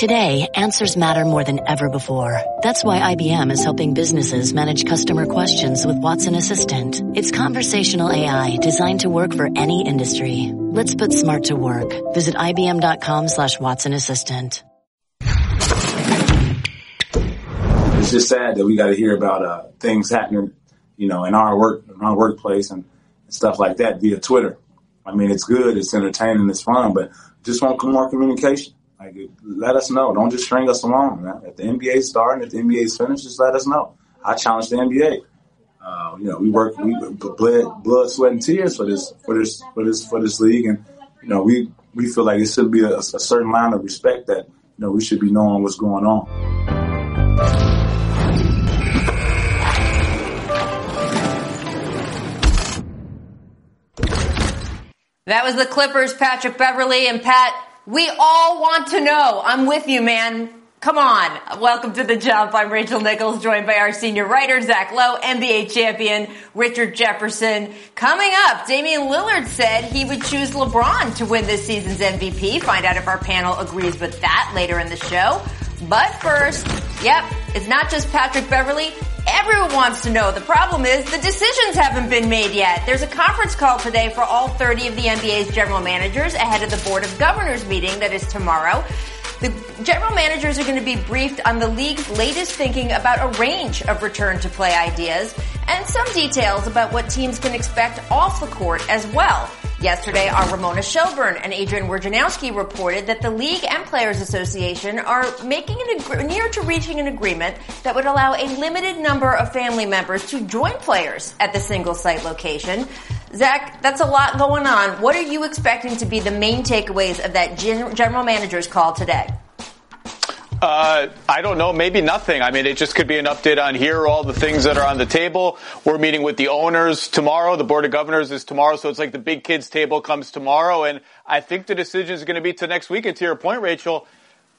Today, answers matter more than ever before. That's why IBM is helping businesses manage customer questions with Watson Assistant. It's conversational AI designed to work for any industry. Let's put smart to work. Visit IBM.com slash Watson Assistant. It's just sad that we got to hear about uh, things happening, you know, in our work, in our workplace and stuff like that via Twitter. I mean, it's good, it's entertaining, it's fun, but just want more communication. Like, let us know. Don't just string us along. Man. If the NBA's starting, if the NBA's finished, just let us know. I challenge the NBA. Uh, you know, we work, we blood, blood, sweat, and tears for this, for this, for this, for this league, and you know, we we feel like it should be a, a certain line of respect that you know we should be knowing what's going on. That was the Clippers, Patrick Beverley. and Pat. We all want to know. I'm with you, man. Come on. Welcome to the jump. I'm Rachel Nichols, joined by our senior writer, Zach Lowe, NBA champion, Richard Jefferson. Coming up, Damian Lillard said he would choose LeBron to win this season's MVP. Find out if our panel agrees with that later in the show. But first, yep, it's not just Patrick Beverley. Everyone wants to know. The problem is the decisions haven't been made yet. There's a conference call today for all 30 of the NBA's general managers ahead of the Board of Governors meeting that is tomorrow. The general managers are going to be briefed on the league's latest thinking about a range of return to play ideas and some details about what teams can expect off the court as well. Yesterday, our Ramona Shelburne and Adrian Wojnarowski reported that the League and Players Association are making an near to reaching an agreement that would allow a limited number of family members to join players at the single site location. Zach, that's a lot going on. What are you expecting to be the main takeaways of that general manager's call today? Uh, I don't know. Maybe nothing. I mean, it just could be an update on here, all the things that are on the table. We're meeting with the owners tomorrow. The board of governors is tomorrow. So it's like the big kids table comes tomorrow. And I think the decision is going to be to next week. And to your point, Rachel,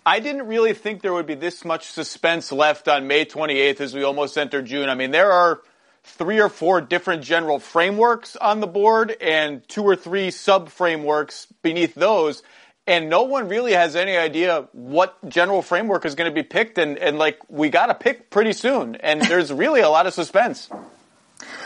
I didn't really think there would be this much suspense left on May 28th as we almost enter June. I mean, there are three or four different general frameworks on the board and two or three sub frameworks beneath those and no one really has any idea what general framework is going to be picked and, and like we got to pick pretty soon. And there's really a lot of suspense.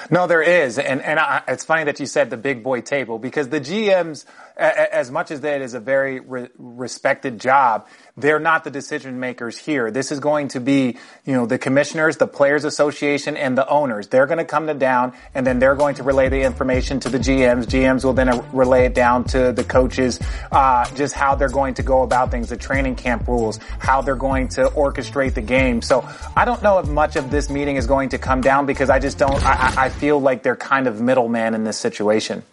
No, there is, and and I, it's funny that you said the big boy table because the GMs, as much as that is a very re- respected job, they're not the decision makers here. This is going to be, you know, the commissioners, the players association, and the owners. They're going to come to down and then they're going to relay the information to the GMs. GMs will then relay it down to the coaches, uh, just how they're going to go about things, the training camp rules, how they're going to orchestrate the game. So I don't know if much of this meeting is going to come down because I just don't, I, I feel like they're kind of middleman in this situation.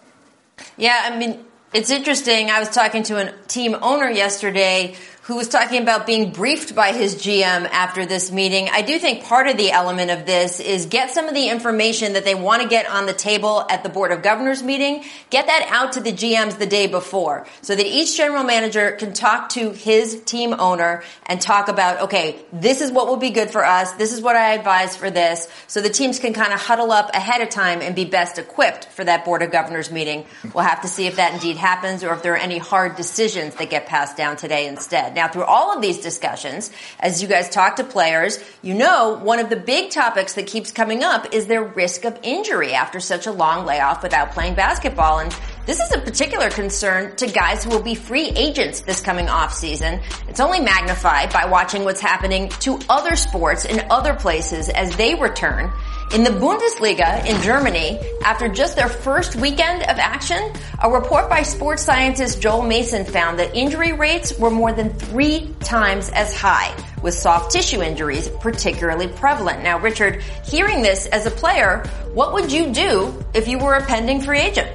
Yeah, I mean, it's interesting. I was talking to a team owner yesterday who was talking about being briefed by his GM after this meeting. I do think part of the element of this is get some of the information that they want to get on the table at the Board of Governors meeting, get that out to the GMs the day before so that each general manager can talk to his team owner and talk about, okay, this is what will be good for us. This is what I advise for this. So the teams can kind of huddle up ahead of time and be best equipped for that Board of Governors meeting. We'll have to see if that indeed happens or if there are any hard decisions that get passed down today instead. Now, through all of these discussions, as you guys talk to players, you know one of the big topics that keeps coming up is their risk of injury after such a long layoff without playing basketball. And this is a particular concern to guys who will be free agents this coming off season. It's only magnified by watching what's happening to other sports in other places as they return. In the Bundesliga in Germany, after just their first weekend of action, a report by sports scientist Joel Mason found that injury rates were more than three times as high, with soft tissue injuries particularly prevalent. Now, Richard, hearing this as a player, what would you do if you were a pending free agent?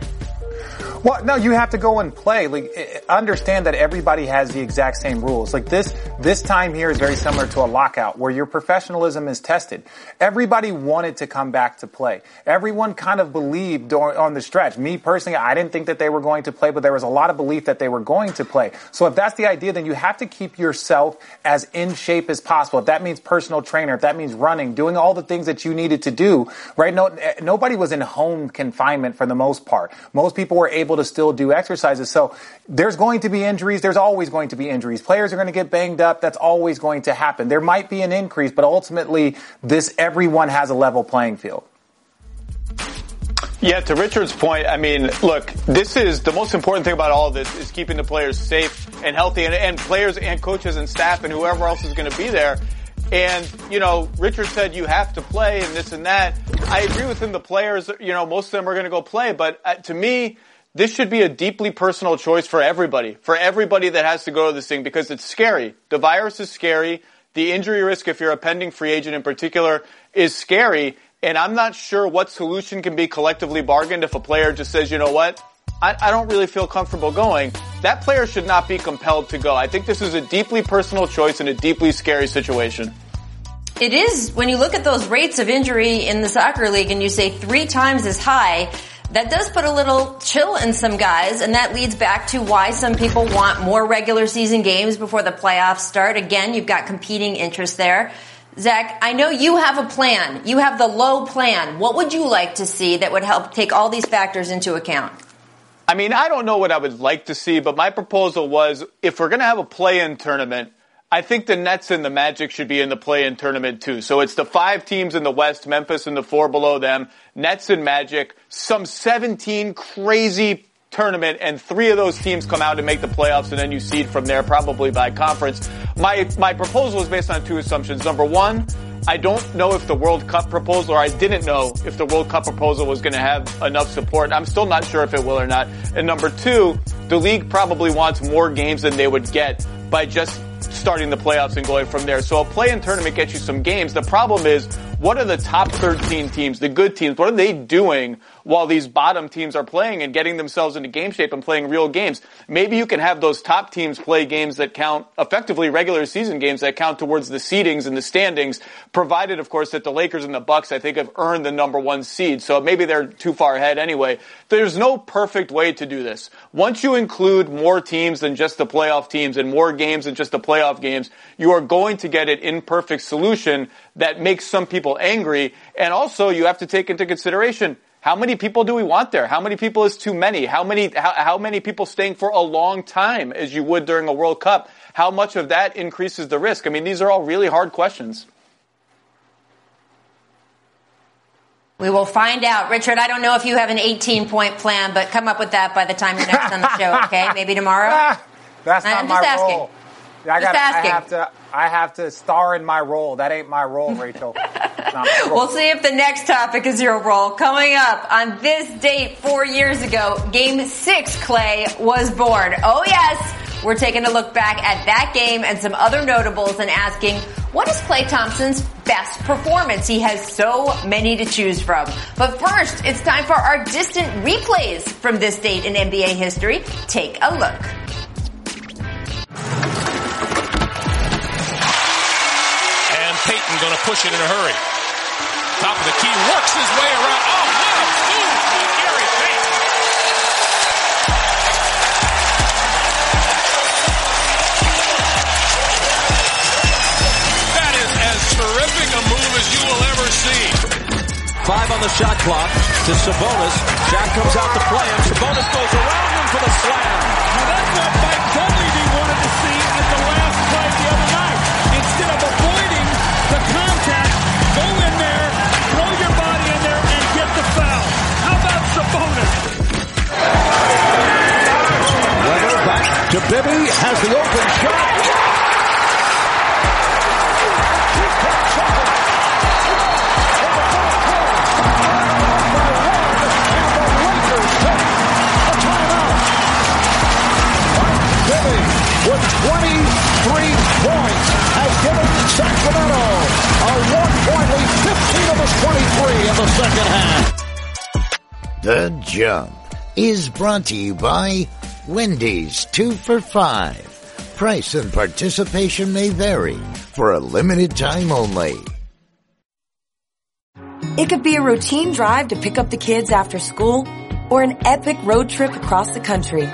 Well, no, you have to go and play. Like, eh, eh, understand that everybody has the exact same rules. Like this, this time here is very similar to a lockout where your professionalism is tested. Everybody wanted to come back to play. Everyone kind of believed on the stretch. Me personally, I didn't think that they were going to play, but there was a lot of belief that they were going to play. So if that's the idea, then you have to keep yourself as in shape as possible. If that means personal trainer, if that means running, doing all the things that you needed to do, right? No, eh, nobody was in home confinement for the most part. Most people were able able to still do exercises. So there's going to be injuries. There's always going to be injuries. Players are going to get banged up. That's always going to happen. There might be an increase, but ultimately this, everyone has a level playing field. Yeah, to Richard's point, I mean, look, this is the most important thing about all of this is keeping the players safe and healthy and, and players and coaches and staff and whoever else is going to be there. And, you know, Richard said you have to play and this and that. I agree with him. The players, you know, most of them are going to go play, but uh, to me, this should be a deeply personal choice for everybody, for everybody that has to go to this thing because it's scary. The virus is scary. The injury risk, if you're a pending free agent in particular, is scary. And I'm not sure what solution can be collectively bargained if a player just says, you know what? I, I, don't really feel comfortable going. That player should not be compelled to go. I think this is a deeply personal choice in a deeply scary situation. It is when you look at those rates of injury in the soccer league and you say three times as high, that does put a little chill in some guys and that leads back to why some people want more regular season games before the playoffs start. Again, you've got competing interests there. Zach, I know you have a plan. You have the Lowe plan. What would you like to see that would help take all these factors into account? I mean, I don't know what I would like to see, but my proposal was if we're going to have a play-in tournament, I think the Nets and the Magic should be in the play-in tournament too. So it's the five teams in the West, Memphis and the four below them, Nets and Magic, some 17 crazy tournament and three of those teams come out and make the playoffs and then you seed from there probably by conference. My, my proposal is based on two assumptions. Number one, I don't know if the World Cup proposal, or I didn't know if the World Cup proposal was going to have enough support. I'm still not sure if it will or not. And number two, the league probably wants more games than they would get by just starting the playoffs and going from there. So a play-in tournament gets you some games. The problem is, what are the top 13 teams, the good teams, what are they doing while these bottom teams are playing and getting themselves into game shape and playing real games. Maybe you can have those top teams play games that count effectively regular season games that count towards the seedings and the standings, provided of course that the Lakers and the Bucks I think have earned the number one seed. So maybe they're too far ahead anyway. There's no perfect way to do this. Once you include more teams than just the playoff teams and more games than just the playoff games, you are going to get an imperfect solution that makes some people angry. And also you have to take into consideration how many people do we want there? How many people is too many? How many, how, how many people staying for a long time as you would during a World Cup? How much of that increases the risk? I mean, these are all really hard questions. We will find out. Richard, I don't know if you have an 18 point plan, but come up with that by the time you're next on the show, okay? Maybe tomorrow? Ah, that's not I'm my just asking. role. I, Just gotta, I asking. have to. I have to star in my role. That ain't my role, Rachel. My role. We'll see if the next topic is your role. Coming up on this date four years ago, game six, Klay was born. Oh yes, we're taking a look back at that game and some other notables and asking, what is Klay Thompson's best performance? He has so many to choose from. But first, it's time for our distant replays from this date in NBA history. Take a look. And Payton going to push it in a hurry. Top of the key, works his way around. Oh, terrific a move as you will ever see. Five on the shot clock to Sabonis. Jack comes out to play him. Sabonis goes around him for the slam. Now that's what Mike Dunleavy wanted to see at the last play the other night. Instead of avoiding the contact, go in there, throw your body in there, and get the foul. How about Sabonis? Webber back to Bibby. Has the open shot. 23 points has given Sacramento a one-point lead, 15 of his 23 in the second half. The Jump is brought to you by Wendy's 2 for 5. Price and participation may vary for a limited time only. It could be a routine drive to pick up the kids after school or an epic road trip across the country.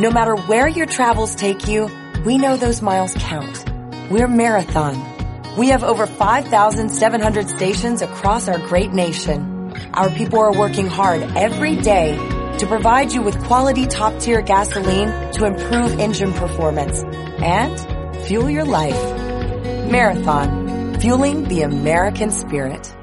No matter where your travels take you, we know those miles count. We're Marathon. We have over 5,700 stations across our great nation. Our people are working hard every day to provide you with quality top tier gasoline to improve engine performance and fuel your life. Marathon, fueling the American spirit.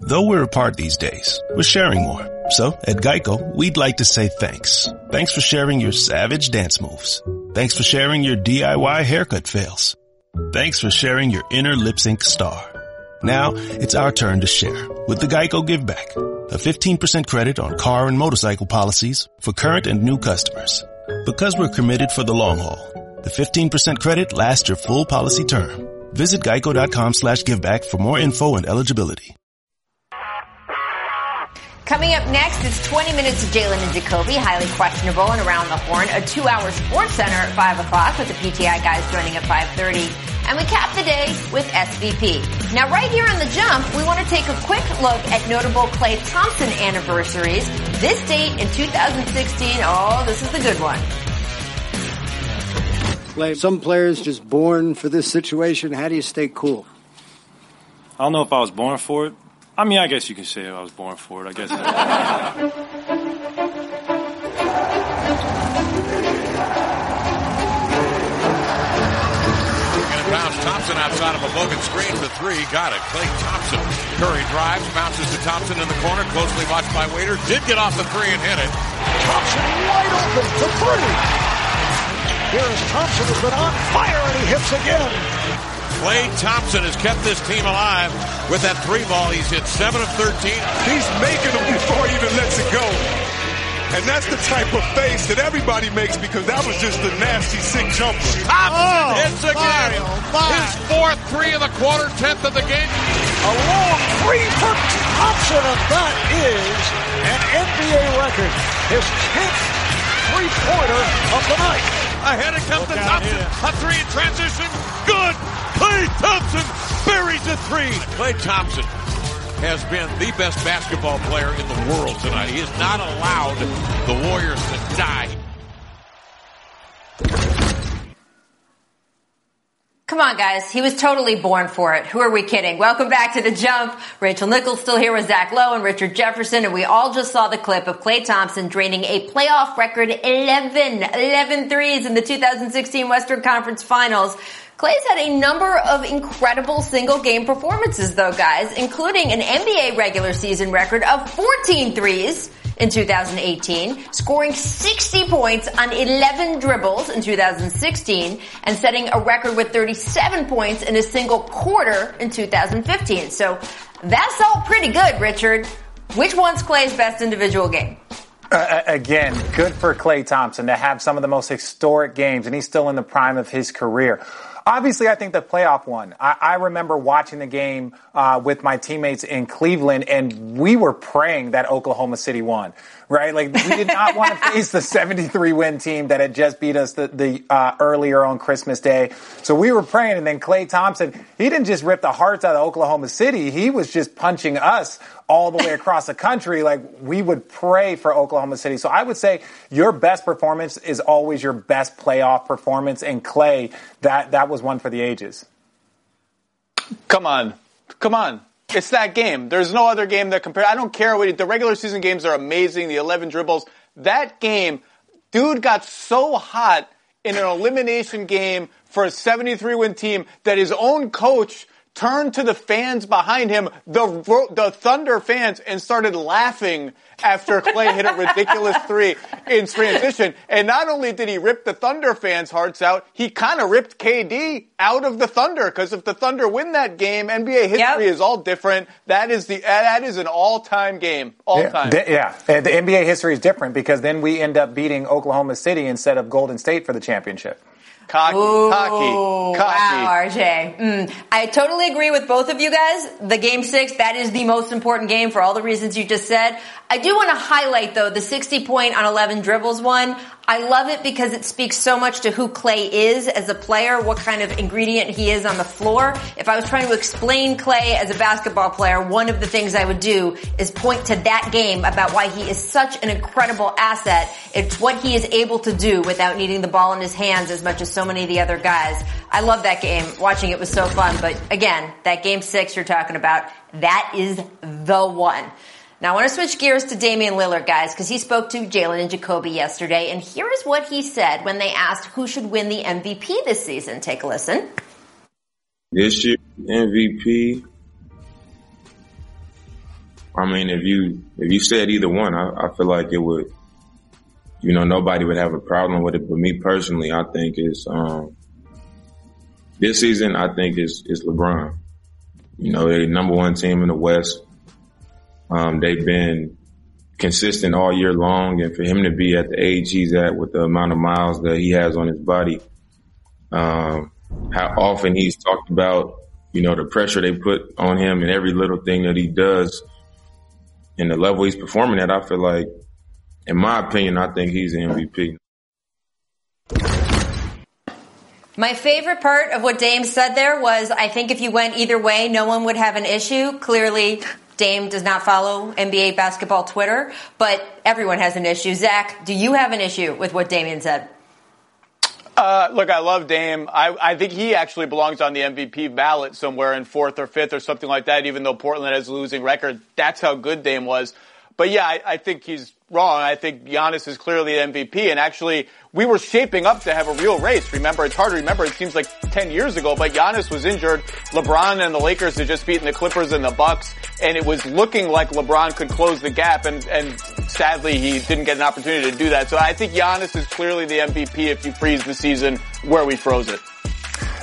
Though we're apart these days, we're sharing more. So at Geico, we'd like to say thanks. Thanks for sharing your savage dance moves. Thanks for sharing your DIY haircut fails. Thanks for sharing your inner lip sync star. Now it's our turn to share with the Geico Give Back, a 15% credit on car and motorcycle policies for current and new customers. Because we're committed for the long haul, the 15% credit lasts your full policy term. Visit geico.com slash giveback for more info and eligibility. Coming up next, it's 20 minutes of Jalen and Jacoby, highly questionable and around the horn. A two-hour sports center at 5 o'clock with the PTI guys joining at 5.30. And we cap the day with SVP. Now right here on the jump, we want to take a quick look at notable Klay Thompson anniversaries. This date in 2016, oh, this is the good one. Some players just born for this situation. How do you stay cool? I don't know if I was born for it. I mean, I guess you can say I was born for it. I guess. bounce. Thompson outside of a Bogut screen for three. Got it. Klay Thompson. Curry drives, bounces to Thompson in the corner, closely watched by Waiter. Did get off the three and hit it. Thompson wide open for three. Here's Thompson has been on fire and he hits again. Klay Thompson has kept this team alive with that three ball. He's hit 7 of 13. He's making them before he even lets it go. And that's the type of face that everybody makes because that was just a nasty, sick jumper. Thompson oh, hits again. My, oh my. His fourth three of the quarter, tenth of the game. A long three for Thompson, and that is an NBA record. His tenth three-pointer of the night. Ahead it comes Look to Thompson. A three in transition. Good. Klay Thompson buries a three. Klay Thompson has been the best basketball player in the world tonight. He has not allowed the Warriors to die. Come on, guys. He was totally born for it. Who are we kidding? Welcome back to the jump. Rachel Nichols still here with Zach Lowe and Richard Jefferson, and we all just saw the clip of Klay Thompson draining a playoff record 11, 11 threes in the 2016 Western Conference Finals. Klay's had a number of incredible single game performances though, guys, including an NBA regular season record of 14 threes in 2018, scoring 60 points on 11 dribbles in 2016, and setting a record with 37 points in a single quarter in 2015. So that's all pretty good, Richard. Which one's Klay's best individual game? Uh, again, good for Klay Thompson to have some of the most historic games, and he's still in the prime of his career. Obviously, I think the playoff one. I, I remember watching the game uh, with my teammates in Cleveland, and we were praying that Oklahoma City won. Right? Like we did not want to face the 73 win team that had just beat us the, the uh, earlier on Christmas Day. So we were praying, and then Klay Thompson, he didn't just rip the hearts out of Oklahoma City. He was just punching us all the way across the country. Like we would pray for Oklahoma City. So I would say your best performance is always your best playoff performance. And Klay, that that was one for the ages. Come on, come on. It's that game. There's no other game that compares. I don't care what the regular season games are amazing. The 11 dribbles. That game, dude got so hot in an elimination game for a 73 win team that his own coach turned to the fans behind him, the the Thunder fans, and started laughing after Klay hit a ridiculous three in transition. And not only did he rip the Thunder fans' hearts out, he kind of ripped KD out of the Thunder because if the Thunder win that game, NBA history yep. is all different. That is the that is an all time game, all time. Yeah, the, yeah, the NBA history is different because then we end up beating Oklahoma City instead of Golden State for the championship. Cocky, Ooh, cocky, cocky. Wow, RJ. Mm. I totally agree with both of you guys. The game six, that is the most important game for all the reasons you just said. I do want to highlight though the 60 point on 11 dribbles one. I love it because it speaks so much to who Klay is as a player, what kind of ingredient he is on the floor. If I was trying to explain Klay as a basketball player, one of the things I would do is point to that game about why he is such an incredible asset. It's what he is able to do without needing the ball in his hands as much as so many of the other guys. I love that game. Watching it was so fun. But again, that game six you're talking about, that is the one. Now I want to switch gears to Damian Lillard, guys, because he spoke to Jalen and Jacoby yesterday, and here is what he said when they asked who should win the MVP this season. Take a listen. This year, MVP. I mean, if you if you said either one, I, I feel like it would. You know, nobody would have a problem with it. But me personally, I think it's um, this season. I think is is LeBron. You know, they're the number one team in the West. Um, they've been consistent all year long, and for him to be at the age he's at with the amount of miles that he has on his body, um, how often he's talked about, you know, the pressure they put on him and every little thing that he does, and the level he's performing at, I feel like, in my opinion, I think he's the MVP. My favorite part of what Dame said there was I think if you went either way, no one would have an issue. Clearly, Dame does not follow NBA basketball Twitter, but everyone has an issue. Zach, do you have an issue with what Damian said? Uh, look, I love Dame. I, I think he actually belongs on the MVP ballot somewhere in fourth or fifth or something like that, even though Portland has a losing record. That's how good Dame was. But yeah, I, I think he's wrong. I think Giannis is clearly the MVP. And actually, we were shaping up to have a real race. Remember, it's hard to remember. It seems like 10 years ago, but Giannis was injured. LeBron and the Lakers had just beaten the Clippers and the Bucks. And it was looking like LeBron could close the gap. And, and sadly, he didn't get an opportunity to do that. So I think Giannis is clearly the MVP if you freeze the season where we froze it.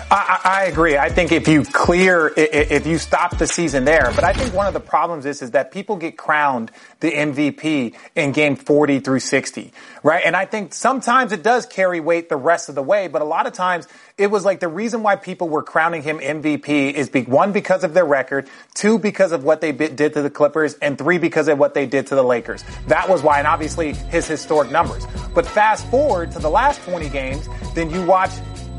I, I, agree. I think if you clear, if you stop the season there, but I think one of the problems is, is that people get crowned the MVP in game 40 through 60, right? And I think sometimes it does carry weight the rest of the way, but a lot of times it was like the reason why people were crowning him MVP is be, one, because of their record, two, because of what they did to the Clippers, and three, because of what they did to the Lakers. That was why, and obviously his historic numbers. But fast forward to the last 20 games, then you watch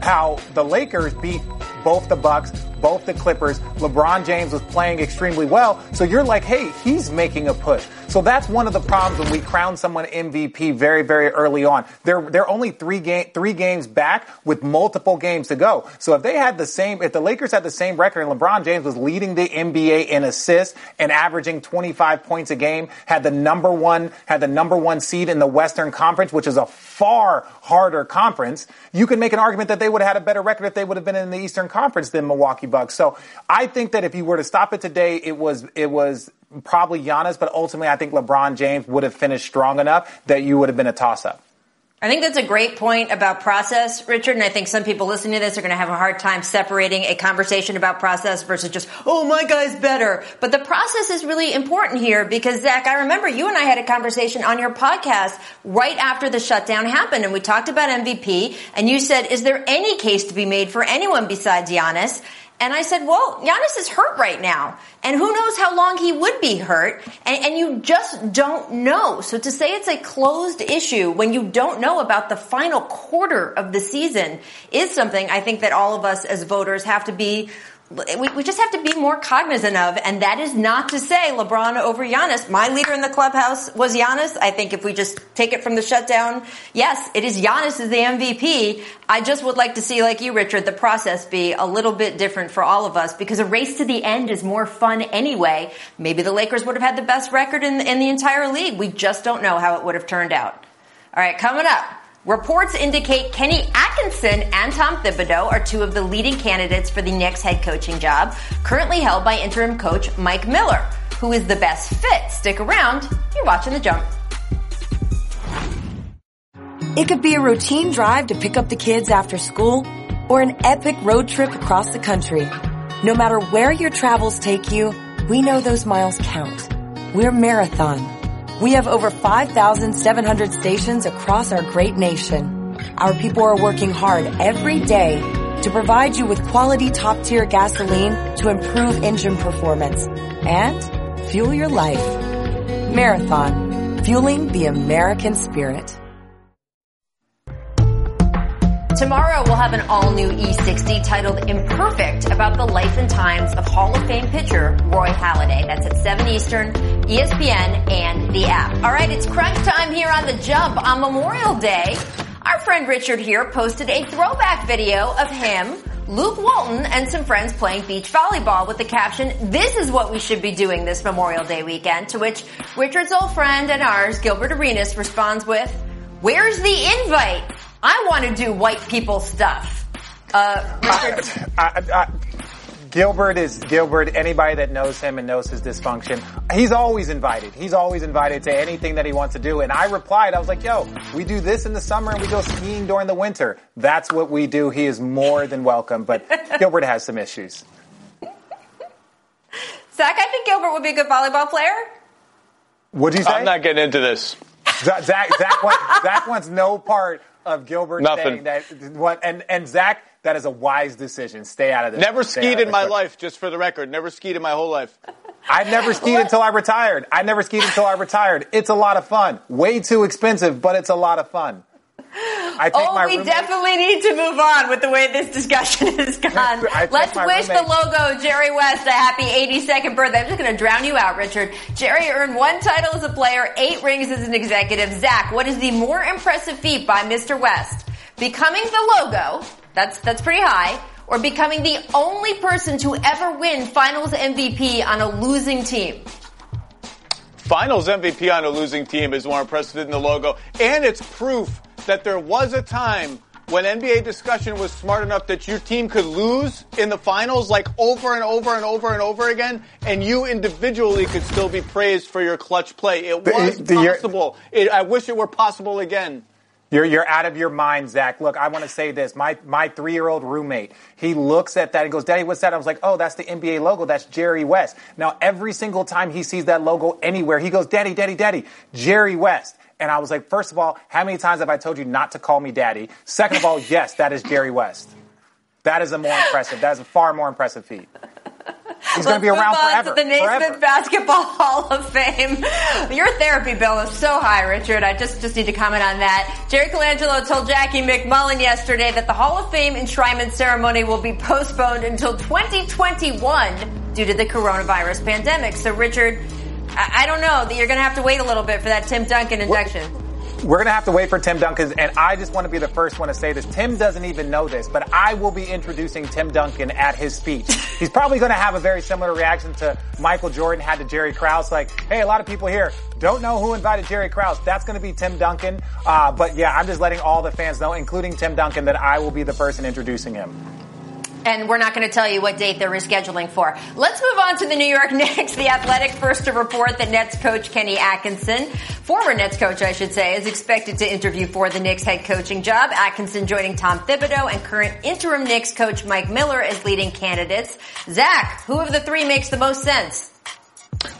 how the Lakers beat both the Bucks, both the Clippers. LeBron James was playing extremely well. So you're like, hey, he's making a push. So that's one of the problems when we crown someone MVP very, very early on. They're, they're only three game, three games back with multiple games to go. So if they had the same, if the Lakers had the same record and LeBron James was leading the NBA in assists and averaging 25 points a game, had the number one, had the number one seed in the Western Conference, which is a far harder conference, you can make an argument that they would have had a better record if they would have been in the Eastern Conference than Milwaukee Bucks. So I think that if you were to stop it today, it was it was probably Giannis, but ultimately I think LeBron James would have finished strong enough that you would have been a toss up. I think that's a great point about process, Richard. And I think some people listening to this are going to have a hard time separating a conversation about process versus just, oh, my guy's better. But the process is really important here because, Zach, I remember you and I had a conversation on your podcast right after the shutdown happened. And we talked about MVP. And you said, is there any case to be made for anyone besides Giannis? And I said, well, Giannis is hurt right now. And who knows how long he would be hurt. And, and, you just don't know. So to say it's a closed issue when you don't know about the final quarter of the season is something I think that all of us as voters have to be we, we just have to be more cognizant of, and that is not to say LeBron over Giannis. My leader in the clubhouse was Giannis. I think if we just take it from the shutdown, yes, it is Giannis is the MVP. I just would like to see, like you, Richard, the process be a little bit different for all of us because a race to the end is more fun anyway. Maybe the Lakers would have had the best record in, in the entire league. We just don't know how it would have turned out. All right, coming up. Reports indicate Kenny Atkinson and Tom Thibodeau are two of the leading candidates for the next head coaching job, currently held by interim coach Mike Miller. Who is the best fit? Stick around. You're watching The Jump. It could be a routine drive to pick up the kids after school or an epic road trip across the country. No matter where your travels take you, we know those miles count. We're Marathon we have over 5,700 stations across our great nation. Our people are working hard every day to provide you with quality top tier gasoline to improve engine performance and fuel your life. Marathon, fueling the American spirit. Tomorrow we'll have an all new E60 titled Imperfect about the life and times of Hall of Fame pitcher Roy Halladay. That's at 7 Eastern, ESPN, and the app. All right, it's crunch time here on the jump on Memorial Day. Our friend Richard here posted a throwback video of him Luke Walton and some friends playing beach volleyball with the caption, this is what we should be doing this Memorial Day weekend, to which Richard's old friend and ours, Gilbert Arenas, responds with, where's the invite? I want to do white people stuff. Uh, Richard, I, I, Gilbert is Gilbert. Anybody that knows him and knows his dysfunction, he's always invited. He's always invited to anything that he wants to do. And I replied, I was like, "Yo, we do this in the summer and we go skiing during the winter. That's what we do. He is more than welcome." But Gilbert has some issues. Zach, I think Gilbert would be a good volleyball player. What'd you say? I'm not getting into this. Zach, Zach, Zach, wants, Zach wants no part of Gilbert Nothing. saying that. What? And and Zach, that is a wise decision. Stay out of this. Never Stay skied in my this. life, just for the record. Never skied in my whole life. I never skied until I retired. I never skied until I retired. It's a lot of fun. Way too expensive, but it's a lot of fun. I take oh, my we roommate- definitely need to move on with the way this discussion has gone. Let's my wish the logo Jerry West a happy 82nd birthday. I'm just going to drown you out, Richard. Jerry earned one title as a player, eight rings as an executive. Zach, what is the more impressive feat by Mr. West? Becoming the logo, that's, that's pretty high, or becoming the only person to ever win finals MVP on a losing team? Finals MVP on a losing team is more impressive than the logo, and it's proof that there was a time when NBA discussion was smart enough that your team could lose in the finals like over and over and over and over again, and you individually could still be praised for your clutch play. It was the- you're- possible. It, I wish it were possible again. You're you're out of your mind, Zach. Look, I want to say this. My my three year old roommate, he looks at that and goes, "Daddy, what's that?" I was like, "Oh, that's the NBA logo. That's Jerry West." Now, every single time he sees that logo anywhere, he goes, "Daddy, Daddy, Daddy, Jerry West." And I was like, first of all, how many times have I told you not to call me Daddy? Second of all, yes, that is Jerry West. That is a more impressive. That is a far more impressive feat. He's going to be around forever. To the Naismith forever. Basketball Hall of Fame. Your therapy bill is so high, Richard. I just just need to comment on that. Jerry Colangelo told Jackie MacMullan yesterday that the Hall of Fame enshrinement ceremony will be postponed until 2021 due to the coronavirus pandemic. So, Richard, I, I don't know that you're going to have to wait a little bit for that Tim Duncan induction. We're going to have to wait for Tim Duncan, and I just want to be the first one to say this. Tim doesn't even know this, but I will be introducing Tim Duncan at his speech. He's probably going to have a very similar reaction to Michael Jordan had to Jerry Krause, like, hey, a lot of people here don't know who invited Jerry Krause. That's going to be Tim Duncan. Uh, but yeah, I'm just letting all the fans know, including Tim Duncan, that I will be the person introducing him. And we're not going to tell you what date they're rescheduling for. Let's move on to the New York Knicks. The Athletic first to report that Nets coach Kenny Atkinson, former Nets coach, I should say, is expected to interview for the Knicks head coaching job. Atkinson joining Tom Thibodeau and current interim Knicks coach Mike Miller as leading candidates. Zach, who of the three makes the most sense?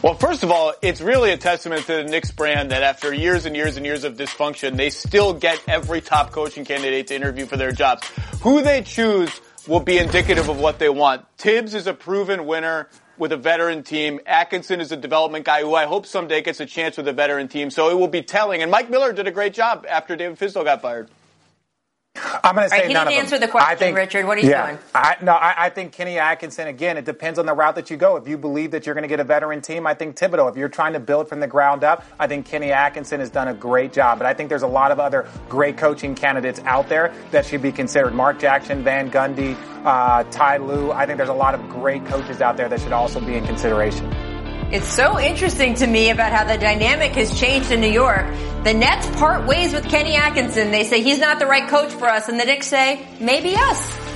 Well, first of all, it's really a testament to the Knicks brand that after years and years and years of dysfunction, they still get every top coaching candidate to interview for their jobs. Who they choose will be indicative of what they want. Thibs is a proven winner with a veteran team. Atkinson is a development guy who I hope someday gets a chance with a veteran team. So it will be telling. And Mike Miller did a great job after David Fizdale got fired. I'm going to say right, he none didn't of them. answer the question, I think, Richard. What are you yeah, doing? I, no, I, I think Kenny Atkinson, again, it depends on the route that you go. If you believe that you're going to get a veteran team, I think Thibodeau. If you're trying to build from the ground up, I think Kenny Atkinson has done a great job. But I think there's a lot of other great coaching candidates out there that should be considered. Mark Jackson, Van Gundy, uh, Ty Lue. I think there's a lot of great coaches out there that should also be in consideration. It's so interesting to me about how the dynamic has changed in New York. The Nets part ways with Kenny Atkinson. They say he's not the right coach for us, and the Knicks say, maybe us.